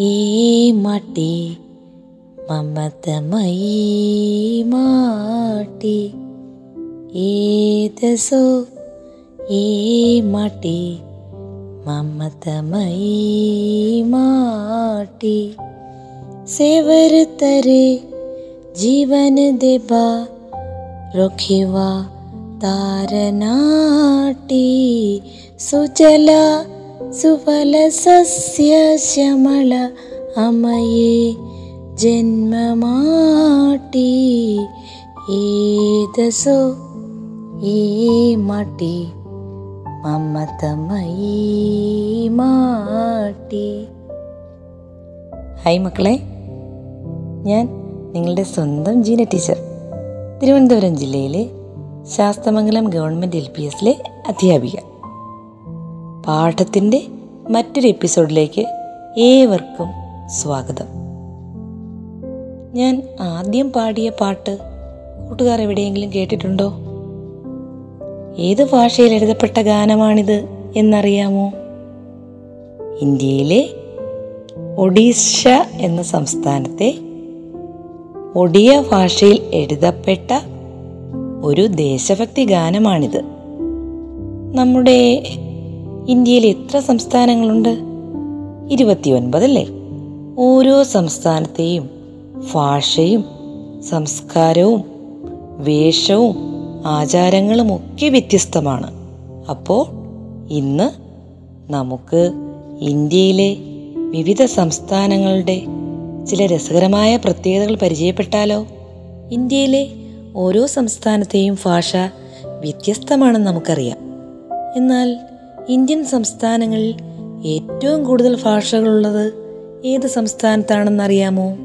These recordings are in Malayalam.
ए माटी ममतमयी एतसो ये माटी ममतमयी माटी। सेवर तरे जीवन देबा देवा तारनाटी सुचला സുഫലസസ്യശ്യമള അമയേ ജന്മമാട്ടി. ഏതസോ ഈ മാട്ടി. മമതമയീ മാട്ടി. ഹായ് മക്കളെ. ഞാൻ നിങ്ങളുടെ സ്വന്തം ജീന ടീച്ചർ. തിരുവനന്തപുരം ജില്ലയിലെ ശാസ്തമംഗലം ഗവൺമെന്റ് എൽ പി എസിലെ അധ്യാപിക. പാഠത്തിന്റെ മറ്റൊരു എപ്പിസോഡിലേക്ക് ഏവർക്കും സ്വാഗതം. ഞാൻ ആദ്യം പാടിയ പാട്ട് കൂട്ടുകാർ എവിടെയെങ്കിലും കേട്ടിട്ടുണ്ടോ? ഏത് ഭാഷയിൽ എഴുതപ്പെട്ട ഗാനമാണിത് എന്നറിയാമോ? ഇന്ത്യയിലെ ഒഡീഷ എന്ന സംസ്ഥാനത്തെ ഒഡിയ ഭാഷയിൽ എഴുതപ്പെട്ട ഒരു ദേശഭക്തി ഗാനമാണിത്. നമ്മുടെ ഇന്ത്യയിൽ എത്ര സംസ്ഥാനങ്ങളുണ്ട്? ഇരുപത്തിയൊൻപതല്ലേ? ഓരോ സംസ്ഥാനത്തെയും ഭാഷയും സംസ്കാരവും വേഷവും ആചാരങ്ങളും ഒക്കെ വ്യത്യസ്തമാണ്. അപ്പോൾ ഇന്ന് നമുക്ക് ഇന്ത്യയിലെ വിവിധ സംസ്ഥാനങ്ങളുടെ ചില രസകരമായ പ്രത്യേകതകൾ പരിചയപ്പെട്ടാലോ? ഇന്ത്യയിലെ ഓരോ സംസ്ഥാനത്തെയും ഭാഷ വ്യത്യസ്തമാണെന്ന് നമുക്കറിയാം. എന്നാൽ ഇന്ത്യൻ സംസ്ഥാനങ്ങളിൽ ഏറ്റവും കൂടുതൽ ഭാഷകളുള്ളത് ഏത് സംസ്ഥാനത്താണെന്നറിയാമോ?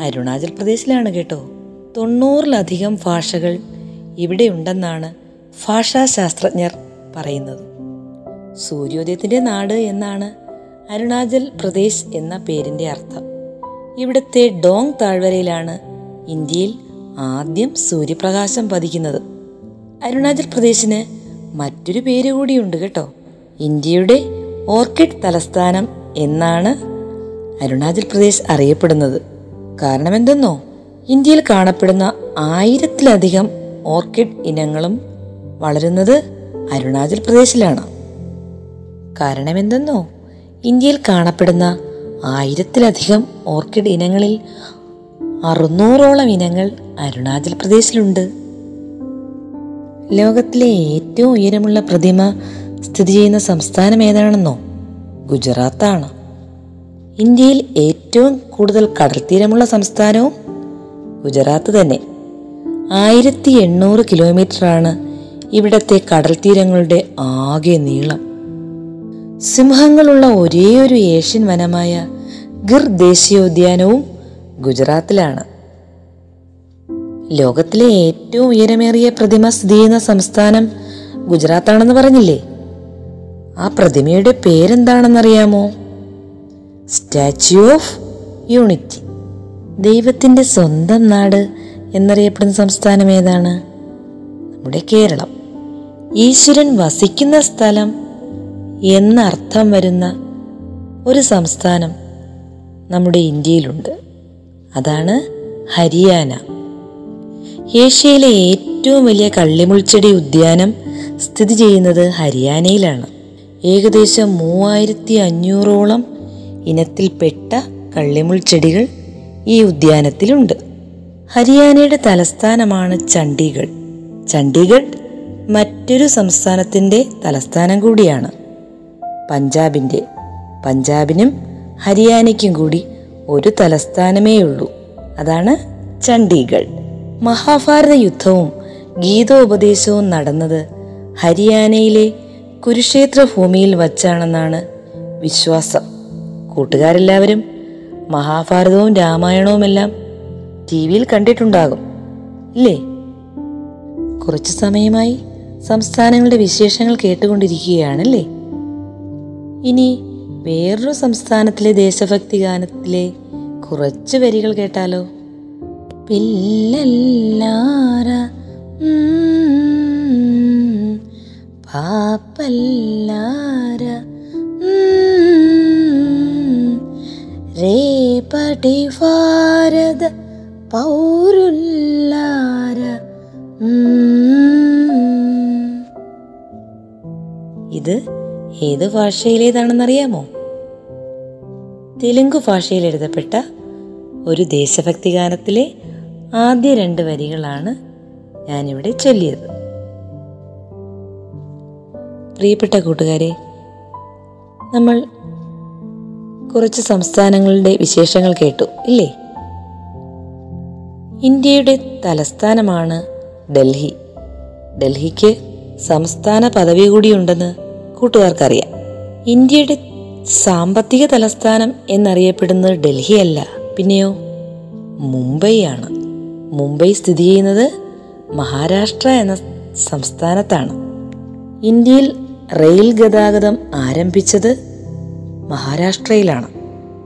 അരുണാചൽ പ്രദേശിലാണ് കേട്ടോ. തൊണ്ണൂറിലധികം ഭാഷകൾ ഇവിടെയുണ്ടെന്നാണ് ഭാഷാശാസ്ത്രജ്ഞർ പറയുന്നത്. സൂര്യോദയത്തിന്റെ നാട് എന്നാണ് അരുണാചൽ പ്രദേശ് എന്ന പേരിന്റെ അർത്ഥം. ഇവിടുത്തെ ഡോങ് താഴ്വരയിലാണ് ഇന്ത്യയിൽ ആദ്യം സൂര്യപ്രകാശം പതിക്കുന്നത്. അരുണാചൽ പ്രദേശിന് മറ്റൊരു പേര് കൂടിയുണ്ട് കേട്ടോ. ഇന്ത്യയുടെ ഓർക്കിഡ് തലസ്ഥാനം എന്നാണ് അരുണാചൽ പ്രദേശ് അറിയപ്പെടുന്നത്. കാരണം എന്തെന്നോ ഇന്ത്യയിൽ കാണപ്പെടുന്ന ആയിരത്തിലധികം ഓർക്കിഡ് ഇനങ്ങളും വളരുന്നത് അരുണാചൽ പ്രദേശിലാണ്. കാരണം എന്തെന്നോ ഇന്ത്യയിൽ കാണപ്പെടുന്ന ആയിരത്തിലധികം ഓർക്കിഡ് ഇനങ്ങളിൽ അറുന്നൂറോളം ഇനങ്ങൾ അരുണാചൽ പ്രദേശിലുണ്ട്. ലോകത്തിലെ ഏറ്റവും ഉയരമുള്ള പ്രതിമ സ്ഥിതി ചെയ്യുന്ന സംസ്ഥാനം ഏതാണെന്നോ ഗുജറാത്താണ്. ഇന്ത്യയിൽ ഏറ്റവും കൂടുതൽ കടൽത്തീരമുള്ള സംസ്ഥാനവും ഗുജറാത്ത് തന്നെ. ആയിരത്തി എണ്ണൂറ് കിലോമീറ്ററാണ് ഇവിടത്തെ കടൽത്തീരങ്ങളുടെ ആകെ നീളം. സിംഹങ്ങളുള്ള ഒരേയൊരു ഏഷ്യൻ വനമായ ഗിർ ദേശീയോദ്യാനവും ഗുജറാത്തിലാണ്. ലോകത്തിലെ ഏറ്റവും ഉയരമേറിയ പ്രതിമ സ്ഥിതി ചെയ്യുന്ന സംസ്ഥാനം ഗുജറാത്താണെന്ന് പറഞ്ഞില്ലേ? ആ പ്രതിമയുടെ പേരെന്താണെന്നറിയാമോ? സ്റ്റാച്യു ഓഫ് യൂണിറ്റി ദൈവത്തിന്റെ സ്വന്തം നാട് എന്നറിയപ്പെടുന്ന സംസ്ഥാനം ഏതാണ്? നമ്മുടെ കേരളം. ഈശ്വരൻ വസിക്കുന്ന സ്ഥലം എന്നർത്ഥം വരുന്ന ഒരു സംസ്ഥാനം നമ്മുടെ ഇന്ത്യയിലുണ്ട്. അതാണ് ഹരിയാന. ഏഷ്യയിലെ ഏറ്റവും വലിയ കള്ളിമുൾച്ചെടി ഉദ്യാനം സ്ഥിതി ചെയ്യുന്നത് ഹരിയാനയിലാണ്. ഏകദേശം മൂവായിരത്തി അഞ്ഞൂറോളം ഇനത്തിൽപ്പെട്ട കള്ളിമുൾച്ചെടികൾ ഈ ഉദ്യാനത്തിലുണ്ട്. ഹരിയാനയുടെ തലസ്ഥാനമാണ് ചണ്ഡീഗഡ്. ചണ്ഡീഗഡ് മറ്റൊരു സംസ്ഥാനത്തിന്റെ തലസ്ഥാനം കൂടിയാണ്. പഞ്ചാബിന്റെ. പഞ്ചാബിനും ഹരിയാനയ്ക്കും കൂടി ഒരു തലസ്ഥാനമേ ഉള്ളൂ അതാണ് ചണ്ഡീഗഡ്. മഹാഭാരത യുദ്ധവും ഗീതോപദേശവും നടന്നത് ഹരിയാനയിലെ കുരുക്ഷേത്ര ഭൂമിയിൽ വച്ചാണെന്നാണ് വിശ്വാസം. കൂട്ടുകാരെല്ലാവരും മഹാഭാരതവും രാമായണവുമെല്ലാം ടി വിയിൽ കണ്ടിട്ടുണ്ടാകും ഇല്ലേ? കുറച്ചു സമയമായി സംസ്ഥാനങ്ങളുടെ വിശേഷങ്ങൾ കേട്ടുകൊണ്ടിരിക്കുകയാണല്ലേ? ഇനി വേറൊരു സംസ്ഥാനത്തിലെ ദേശഭക്തി ഗാനത്തിലെ കുറച്ച് വരികൾ കേട്ടാലോ? പില്ലല്ലാര ഉം, പാപ്പല്ലാര ഉം, రేపటి భారత పౌరుల్లార ഉം. ഇത് ഏത് ഭാഷയിലേതാണെന്നറിയാമോ തെലുങ്ക് ഭാഷയിൽ എഴുതപ്പെട്ട ഒരു ദേശഭക്തി ഗാനത്തിലെ ആദ്യ രണ്ട് വരികളാണ് ഞാനിവിടെ ചൊല്ലിയത്. പ്രിയപ്പെട്ട കൂട്ടുകാരെ നമ്മൾ കുറച്ച് സംസ്ഥാനങ്ങളുടെ വിശേഷങ്ങൾ കേട്ടു ഇല്ലേ? ഇന്ത്യയുടെ തലസ്ഥാനമാണ് ഡൽഹി. ഡൽഹിക്ക് സംസ്ഥാന പദവി കൂടിയുണ്ടെന്ന് കൂട്ടുകാർക്കറിയാം. ഇന്ത്യയുടെ സാമ്പത്തിക തലസ്ഥാനം എന്നറിയപ്പെടുന്നത് ഡൽഹിയല്ല പിന്നെയോ മുംബൈയാണ്. മുംബൈ സ്ഥിതി ചെയ്യുന്നത് മഹാരാഷ്ട്ര എന്ന സംസ്ഥാനത്താണ്. ഇന്ത്യയിൽ റെയിൽ ഗതാഗതം ആരംഭിച്ചത് മഹാരാഷ്ട്രയിലാണ്.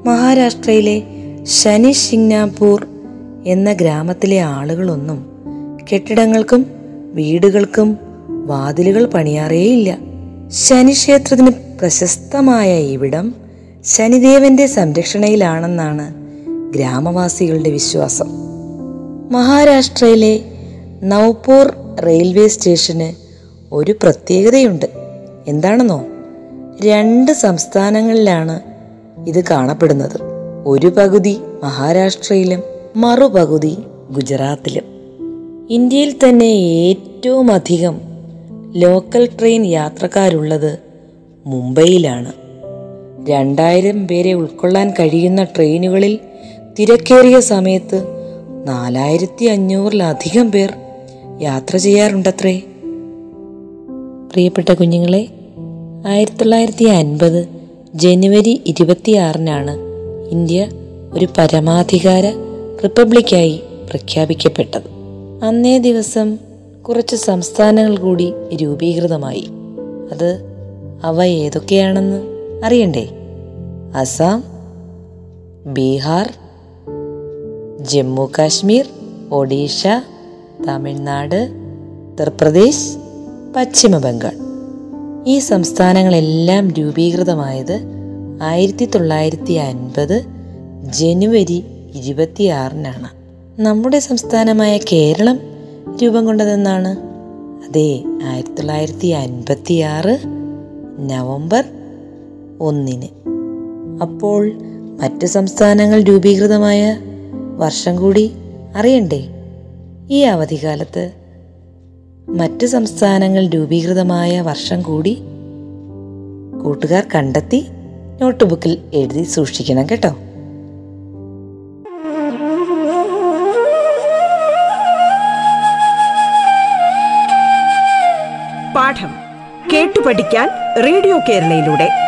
മഹാരാഷ്ട്രയിലെ ശനി സിംഗ്നാപൂർ എന്ന ഗ്രാമത്തിലെ ആളുകളൊന്നും കെട്ടിടങ്ങൾക്കും വീടുകൾക്കും വാതിലുകൾ പണിയാറേയില്ല. ശനിക്ഷേത്രത്തിന് പ്രശസ്തമായ ഇവിടം ശനിദേവന്റെ സംരക്ഷണയിലാണെന്നാണ് ഗ്രാമവാസികളുടെ വിശ്വാസം. മഹാരാഷ്ട്രയിലെ നവ്പൂർ റെയിൽവേ സ്റ്റേഷന് ഒരു പ്രത്യേകതയുണ്ട്. എന്താണെന്നോ? രണ്ട് സംസ്ഥാനങ്ങളിലാണ് ഇത് കാണപ്പെടുന്നത്. ഒരു പകുതി മഹാരാഷ്ട്രയിലും മറുപകുതി ഗുജറാത്തിലും. ഇന്ത്യയിൽ തന്നെ ഏറ്റവും അധികം ലോക്കൽ ട്രെയിൻ യാത്രക്കാരുള്ളത് മുംബൈയിലാണ്. രണ്ടായിരം പേരെ ഉൾക്കൊള്ളാൻ കഴിയുന്ന ട്രെയിനുകളിൽ തിരക്കേറിയ സമയത്ത് നാലായിരത്തി അഞ്ഞൂറിലധികം പേർ യാത്ര ചെയ്യാറുണ്ടത്രേ. പ്രിയപ്പെട്ട കുഞ്ഞുങ്ങളെ ആയിരത്തി തൊള്ളായിരത്തി അൻപത് ജനുവരി ഇരുപത്തിയാറിനാണ് ഇന്ത്യ ഒരു പരമാധികാര റിപ്പബ്ലിക്കായി പ്രഖ്യാപിക്കപ്പെട്ടത്. അന്നേ ദിവസം കുറച്ച് സംസ്ഥാനങ്ങൾ കൂടി രൂപീകൃതമായി. അത് അവ ഏതൊക്കെയാണെന്ന് അറിയണ്ടേ? അസം ബീഹാർ ജമ്മു കാശ്മീർ ഒഡീഷ തമിഴ്നാട് ഉത്തർപ്രദേശ് പശ്ചിമ ബംഗാൾ ഈ സംസ്ഥാനങ്ങളെല്ലാം രൂപീകൃതമായത് ആയിരത്തി തൊള്ളായിരത്തി അൻപത് ജനുവരി ഇരുപത്തിയാറിനാണ്. നമ്മുടെ സംസ്ഥാനമായ കേരളം രൂപം കൊണ്ടതെന്നാണ്? അതെ ആയിരത്തി തൊള്ളായിരത്തി അൻപത്തി ആറ് നവംബർ ഒന്നിന്. അപ്പോൾ മറ്റ് സംസ്ഥാനങ്ങൾ രൂപീകൃതമായ വർഷം കൂടി അറിയണ്ടേ? ഈ അവധിക്കാലത്ത് മറ്റ് സംസ്ഥാനങ്ങൾ രൂപീകൃതമായ വർഷം കൂടി കൂട്ടുകാർ കണ്ടെത്തി നോട്ട് ബുക്കിൽ എഴുതി സൂക്ഷിക്കണം കേട്ടോ. പാഠം കേട്ടു പഠിക്കാൻ റേഡിയോ കേരളയിലൂടെ.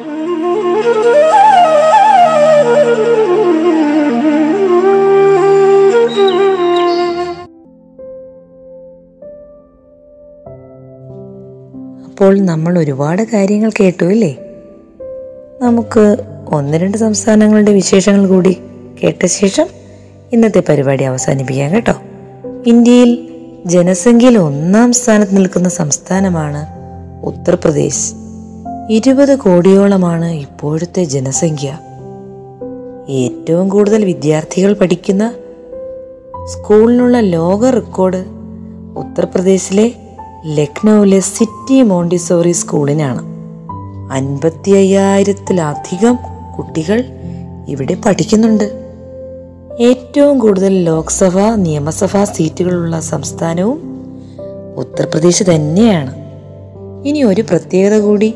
നമ്മൾ ഒരുപാട് കാര്യങ്ങൾ കേട്ടു ഇല്ലേ? നമുക്ക് ഒന്ന് രണ്ട് സംസ്ഥാനങ്ങളുടെ വിശേഷങ്ങൾ കൂടി കേട്ട ശേഷം ഇന്നത്തെ പരിപാടി അവസാനിപ്പിക്കാം കേട്ടോ. ഇന്ത്യയിൽ ജനസംഖ്യയിൽ ഒന്നാം സ്ഥാനത്ത് നിൽക്കുന്ന സംസ്ഥാനമാണ് ഉത്തർപ്രദേശ്. ഇരുപത് കോടിയോളമാണ് ഇപ്പോഴത്തെ ജനസംഖ്യ. ഏറ്റവും കൂടുതൽ വിദ്യാർത്ഥികൾ പഠിക്കുന്ന സ്കൂളിനുള്ള ലോക റെക്കോർഡ് ഉത്തർപ്രദേശിലെ ലക്നൌവിലെ സിറ്റി മോണ്ടിസോറി സ്കൂളിനാണ്. അൻപത്തി അയ്യായിരത്തിലധികം കുട്ടികൾ ഇവിടെ പഠിക്കുന്നുണ്ട്. ഏറ്റവും കൂടുതൽ ലോക്സഭ നിയമസഭാ സീറ്റുകളുള്ള സംസ്ഥാനവും ഉത്തർപ്രദേശ് തന്നെയാണ്. ഇനി ഒരു പ്രത്യേകത കൂടി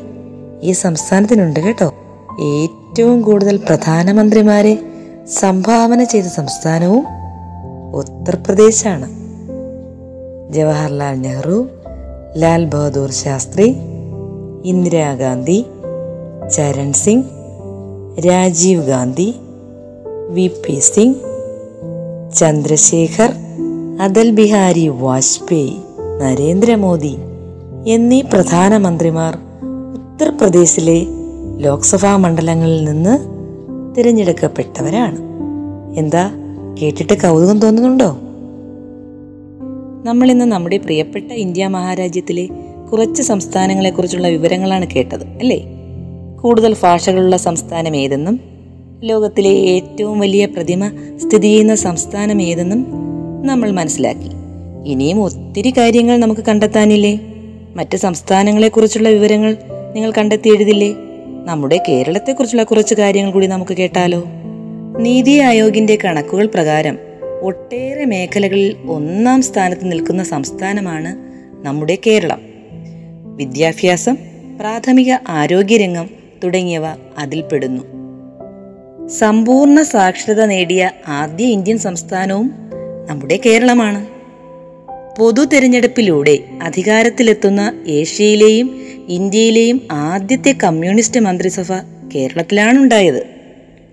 ഈ സംസ്ഥാനത്തിനുണ്ട് കേട്ടോ. ഏറ്റവും കൂടുതൽ പ്രധാനമന്ത്രിമാരെ സംഭാവന ചെയ്ത സംസ്ഥാനവും ഉത്തർപ്രദേശാണ്. ജവഹർലാൽ നെഹ്റു ലാൽ ബഹദൂർ ശാസ്ത്രി ഇന്ദിരാഗാന്ധി ചരൺ സിംഗ് രാജീവ് ഗാന്ധി വി പി സിംഗ് ചന്ദ്രശേഖർ അടൽ ബിഹാരി വാജ്പേയി നരേന്ദ്രമോദി എന്നീ പ്രധാനമന്ത്രിമാർ ഉത്തർപ്രദേശിലെ ലോക്സഭാ മണ്ഡലങ്ങളിൽ നിന്ന് തിരഞ്ഞെടുക്കപ്പെട്ടവരാണ്. എന്താ കേട്ടിട്ട് കൗതുകം തോന്നുന്നുണ്ടോ? നമ്മൾ ഇന്ന് നമ്മുടെ പ്രിയപ്പെട്ട ഇന്ത്യ മഹാരാജ്യത്തിലെ കുറച്ച് സംസ്ഥാനങ്ങളെക്കുറിച്ചുള്ള വിവരങ്ങളാണ് കേട്ടത് അല്ലേ? കൂടുതൽ ഭാഷകളുള്ള സംസ്ഥാനം ഏതെന്നും ലോകത്തിലെ ഏറ്റവും വലിയ പ്രതിമ സ്ഥിതി ചെയ്യുന്ന സംസ്ഥാനം ഏതെന്നും നമ്മൾ മനസ്സിലാക്കി. ഇനിയും ഒത്തിരി കാര്യങ്ങൾ നമുക്ക് കണ്ടെത്താനില്ലേ? മറ്റ് സംസ്ഥാനങ്ങളെക്കുറിച്ചുള്ള വിവരങ്ങൾ നിങ്ങൾ കണ്ടെത്തി എഴുതില്ലേ നമ്മുടെ കേരളത്തെക്കുറിച്ചുള്ള കുറച്ച് കാര്യങ്ങൾ കൂടി നമുക്ക് കേട്ടാലോ? നീതി ആയോഗിന്റെ കണക്കുകൾ പ്രകാരം ഒട്ടേറെ മേഖലകളിൽ ഒന്നാം സ്ഥാനത്ത് നിൽക്കുന്ന സംസ്ഥാനമാണ് നമ്മുടെ കേരളം. വിദ്യാഭ്യാസം പ്രാഥമിക ആരോഗ്യരംഗം തുടങ്ങിയവ അതിൽപ്പെടുന്നു. സമ്പൂർണ സാക്ഷരത നേടിയ ആദ്യ ഇന്ത്യൻ സംസ്ഥാനവും നമ്മുടെ കേരളമാണ്. പൊതു തെരഞ്ഞെടുപ്പിലൂടെ അധികാരത്തിലെത്തുന്ന ഏഷ്യയിലെയും ഇന്ത്യയിലെയും ആദ്യത്തെ കമ്മ്യൂണിസ്റ്റ് മന്ത്രിസഭ കേരളത്തിലാണ് ഉണ്ടായത്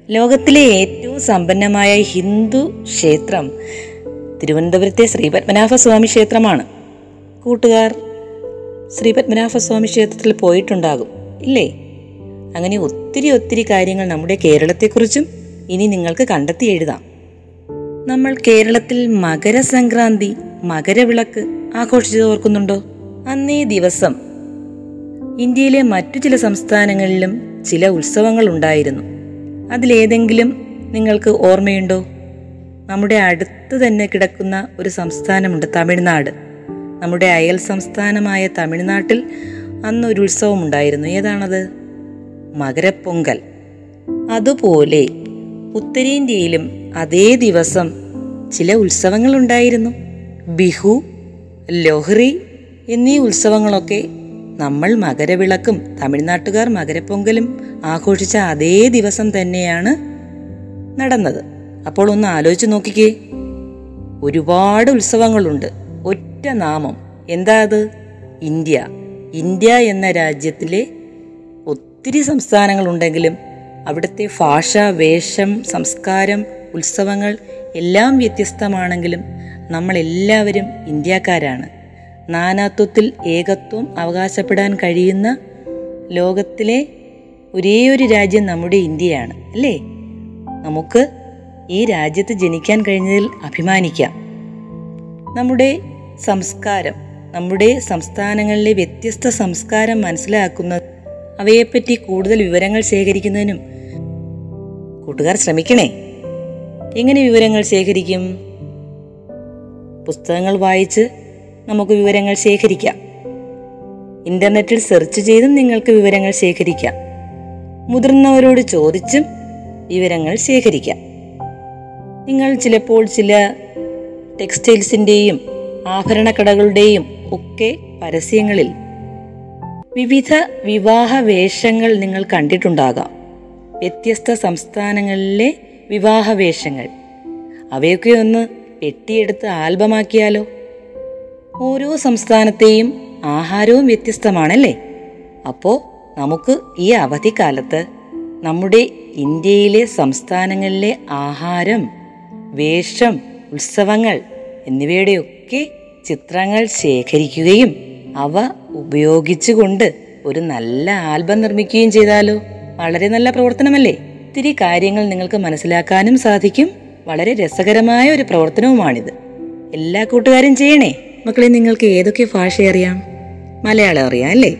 ലോകത്തിലെ ഏറ്റവും സമ്പന്നമായ ഹിന്ദു ക്ഷേത്രം തിരുവനന്തപുരത്തെ ശ്രീപത്മനാഭ സ്വാമി ക്ഷേത്രമാണ്. കൂട്ടുകാർ ശ്രീപത്മനാഭ സ്വാമി ക്ഷേത്രത്തിൽ പോയിട്ടുണ്ടാകും ഇല്ലേ? അങ്ങനെ ഒത്തിരി ഒത്തിരി കാര്യങ്ങൾ നമ്മുടെ കേരളത്തെക്കുറിച്ചും ഇനി നിങ്ങൾക്ക് കണ്ടെത്തി എഴുതാം. നമ്മൾ കേരളത്തിൽ മകരസംക്രാന്തി മകരവിളക്ക് ആഘോഷിച്ചത് ഓർക്കുന്നുണ്ടോ? അന്നേ ദിവസം. ഇന്ത്യയിലെ മറ്റു ചില സംസ്ഥാനങ്ങളിലും ചില ഉത്സവങ്ങൾ ഉണ്ടായിരുന്നു. അതിലേതെങ്കിലും നിങ്ങൾക്ക് ഓർമ്മയുണ്ടോ? നമ്മുടെ അടുത്ത് തന്നെ കിടക്കുന്ന ഒരു സംസ്ഥാനമുണ്ട് തമിഴ്നാട്. നമ്മുടെ അയൽ സംസ്ഥാനമായ തമിഴ്നാട്ടിൽ അന്ന് ഒരു ഉത്സവം ഉണ്ടായിരുന്നു ഏതാണത്? മകരപ്പൊങ്കൽ. അതുപോലെ ഉത്തരേന്ത്യയിലും അതേ ദിവസം ചില ഉത്സവങ്ങളുണ്ടായിരുന്നു. ബിഹു ലോഹ്റി എന്നീ ഉത്സവങ്ങളൊക്കെ നമ്മൾ മകരവിളക്കും തമിഴ്നാട്ടുകാർ മകരപ്പൊങ്കലും ആഘോഷിച്ച അതേ ദിവസം തന്നെയാണ് നടന്നത്. അപ്പോൾ ഒന്ന് ആലോചിച്ച് നോക്കിക്കേ. ഒരുപാട് ഉത്സവങ്ങളുണ്ട്. ഒറ്റ നാമം. എന്താ അത്? ഇന്ത്യ. ഇന്ത്യ എന്ന രാജ്യത്തിലെ ഒത്തിരി സംസ്ഥാനങ്ങളുണ്ടെങ്കിലും അവിടുത്തെ ഭാഷ വേഷം സംസ്കാരം ഉത്സവങ്ങൾ എല്ലാം വ്യത്യസ്തമാണെങ്കിലും നമ്മളെല്ലാവരും ഇന്ത്യക്കാരാണ്. നാനാത്വത്തിൽ ഏകത്വം അവകാശപ്പെടാൻ കഴിയുന്ന ലോകത്തിലെ ഒരേ ഒരു രാജ്യം നമ്മുടെ ഇന്ത്യയാണ് അല്ലേ? നമുക്ക് ഈ രാജ്യത്ത് ജനിക്കാൻ കഴിഞ്ഞതിൽ അഭിമാനിക്കാം. നമ്മുടെ സംസ്കാരം നമ്മുടെ സംസ്ഥാനങ്ങളിലെ വ്യത്യസ്ത സംസ്കാരം മനസ്സിലാക്കുന്ന അവയെപ്പറ്റി കൂടുതൽ വിവരങ്ങൾ ശേഖരിക്കുന്നതിനും കൂട്ടുകാർ ശ്രമിക്കണേ. എങ്ങനെ വിവരങ്ങൾ ശേഖരിക്കും? പുസ്തകങ്ങൾ വായിച്ച് നമുക്ക് വിവരങ്ങൾ ശേഖരിക്കാം. ഇന്റർനെറ്റിൽ സെർച്ച് ചെയ്തും നിങ്ങൾക്ക് വിവരങ്ങൾ ശേഖരിക്കാം. മുതിർന്നവരോട് ചോദിച്ചും വിവരങ്ങൾ ശേഖരിക്കാം. നിങ്ങൾ ചിലപ്പോൾ ചില ടെക്സ്റ്റൈൽസിന്റെയും ആഭരണക്കടകളുടെയും ഒക്കെ പരസ്യങ്ങളിൽ വിവിധ വിവാഹ വേഷങ്ങൾ നിങ്ങൾ കണ്ടിട്ടുണ്ടാകാം. വ്യത്യസ്ത സംസ്ഥാനങ്ങളിലെ വിവാഹ വേഷങ്ങൾ. അവയൊക്കെ ഒന്ന് വെട്ടിയെടുത്ത് ആൽബമാക്കിയാലോ? ഓരോ സംസ്ഥാനത്തെയും ആഹാരവും വ്യത്യസ്തമാണല്ലേ? അപ്പോൾ നമുക്ക് ഈ അവധിക്കാലത്ത് നമ്മുടെ ഇന്ത്യയിലെ സംസ്ഥാനങ്ങളിലെ ആഹാരം വേഷം ഉത്സവങ്ങൾ എന്നിവയുടെയൊക്കെ ചിത്രങ്ങൾ ശേഖരിക്കുകയും അവ ഉപയോഗിച്ചുകൊണ്ട് ഒരു നല്ല ആൽബം നിർമ്മിക്കുകയും ചെയ്താലോ? വളരെ നല്ല പ്രവർത്തനമല്ലേ? ഒത്തിരി കാര്യങ്ങൾ നിങ്ങൾക്ക് മനസ്സിലാക്കാനും സാധിക്കും. വളരെ രസകരമായ ഒരു പ്രവർത്തനവുമാണിത്. എല്ലാ കൂട്ടുകാരും ചെയ്യണേ. മക്കളെ നിങ്ങൾക്ക് ഏതൊക്കെ ഭാഷ അറിയാം? മലയാളം അറിയാം അല്ലേ?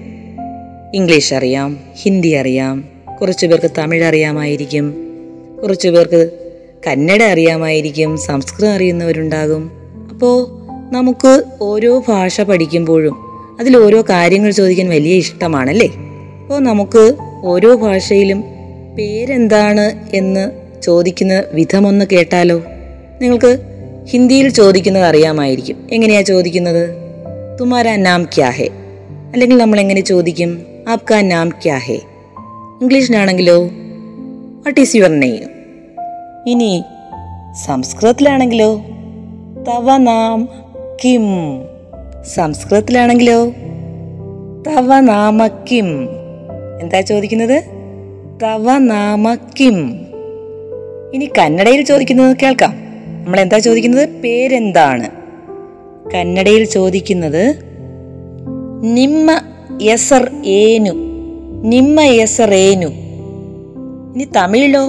ഇംഗ്ലീഷ് അറിയാം ഹിന്ദി അറിയാം കുറച്ചു പേർക്ക് തമിഴ് അറിയാമായിരിക്കും കുറച്ചു പേർക്ക് കന്നഡ അറിയാമായിരിക്കും സംസ്കൃതം അറിയുന്നവരുണ്ടാകും. അപ്പോൾ നമുക്ക് ഓരോ ഭാഷ പഠിക്കുമ്പോഴും അതിൽ ഓരോ കാര്യങ്ങൾ ചോദിക്കാൻ വലിയ ഇഷ്ടമാണല്ലേ? അപ്പോൾ നമുക്ക് ഓരോ ഭാഷയിലും പേരെന്താണ് എന്ന് ചോദിക്കുന്ന വിധമൊന്ന് കേട്ടാലോ? നിങ്ങൾക്ക് ഹിന്ദിയിൽ ചോദിക്കുന്നത് അറിയാമായിരിക്കും. എങ്ങനെയാ ചോദിക്കുന്നത്? തുമാര നാം ക്യാ ഹേ? അല്ലെങ്കിൽ നമ്മൾ എങ്ങനെ ചോദിക്കും? ആപ്കാ നാം ക്യാ ഹേ? ഇംഗ്ലീഷിനാണെങ്കിലോ വാട്ട് ഈസ് യുവർ നെയിം ഇനി സംസ്കൃതത്തിലാണെങ്കിലോ? തവ നാം കിം. സംസ്കൃതത്തിലാണെങ്കിലോ? തവ നാമ കിം. എന്താ ചോദിക്കുന്നത്? തവ നാമ കിം. ഇനി കന്നഡയിൽ ചോദിക്കുന്നത് കേൾക്കാം. നമ്മൾ എന്താ ചോദിക്കുന്നത്? പേരെന്താണ്? കന്നഡയിൽ ചോദിക്കുന്നത് നിമ്മ എസർ ഏനു നിമ്മ എസർ ഏനു. ഇനി തമിഴിലോ?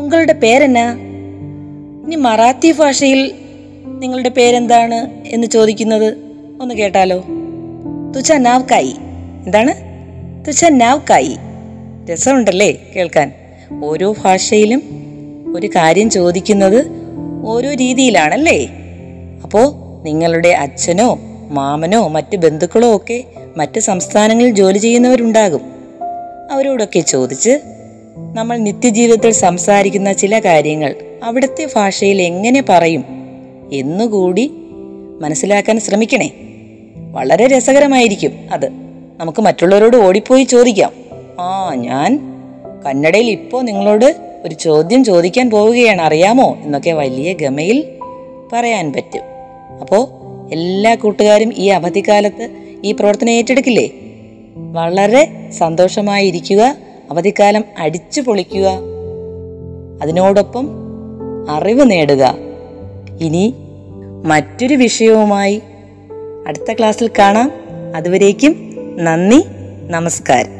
ഉങ്ങളുടെ പേരെന്നാ? ഇനി മറാത്തി ഭാഷയിൽ നിങ്ങളുടെ പേരെന്താണ് എന്ന് ചോദിക്കുന്നത്? ഒന്ന് കേട്ടാലോ? തുച്ച നാവ് കായി എന്താണ്? തുച്ച നാവ് കായി രസമുണ്ടല്ലേ കേൾക്കാൻ? ഓരോ ഭാഷയിലും ഒരു കാര്യം ചോദിക്കുന്നത് ഓരോ രീതിയിലാണല്ലേ? അപ്പോ നിങ്ങളുടെ അച്ഛനോ മാമനോ മറ്റ് ബന്ധുക്കളോ ഒക്കെ മറ്റ് സംസ്ഥാനങ്ങളിൽ ജോലി ചെയ്യുന്നവരുണ്ടാകും. അവരോടൊക്കെ ചോദിച്ച് നമ്മൾ നിത്യജീവിതത്തിൽ സംസാരിക്കുന്ന ചില കാര്യങ്ങൾ അവിടുത്തെ ഭാഷയിൽ എങ്ങനെ പറയും എന്നുകൂടി മനസ്സിലാക്കാൻ ശ്രമിക്കണേ. വളരെ രസകരമായിരിക്കും അത്. നമുക്ക് മറ്റുള്ളവരോട് ഓടിപ്പോയി ചോദിക്കാം. ആ ഞാൻ കന്നഡയിൽ ഇപ്പോൾ നിങ്ങളോട് ഒരു ചോദ്യം ചോദിക്കാൻ പോവുകയാണ് അറിയാമോ? എന്നൊക്കെ വലിയ ഗമയിൽ പറയാൻ പറ്റും. അപ്പോൾ എല്ലാ കൂട്ടുകാരും ഈ അവധിക്കാലത്ത് ഈ പ്രവർത്തനം ഏറ്റെടുക്കില്ലേ? വളരെ സന്തോഷമായി ഇരിക്കുക അവധിക്കാലം അടിച്ചു പൊളിക്കുക അതിനോടൊപ്പം അറിവ് നേടുക. ഇനി മറ്റൊരു വിഷയവുമായി അടുത്ത ക്ലാസ്സിൽ കാണാം. അതുവരേക്കും നന്ദി നമസ്കാരം.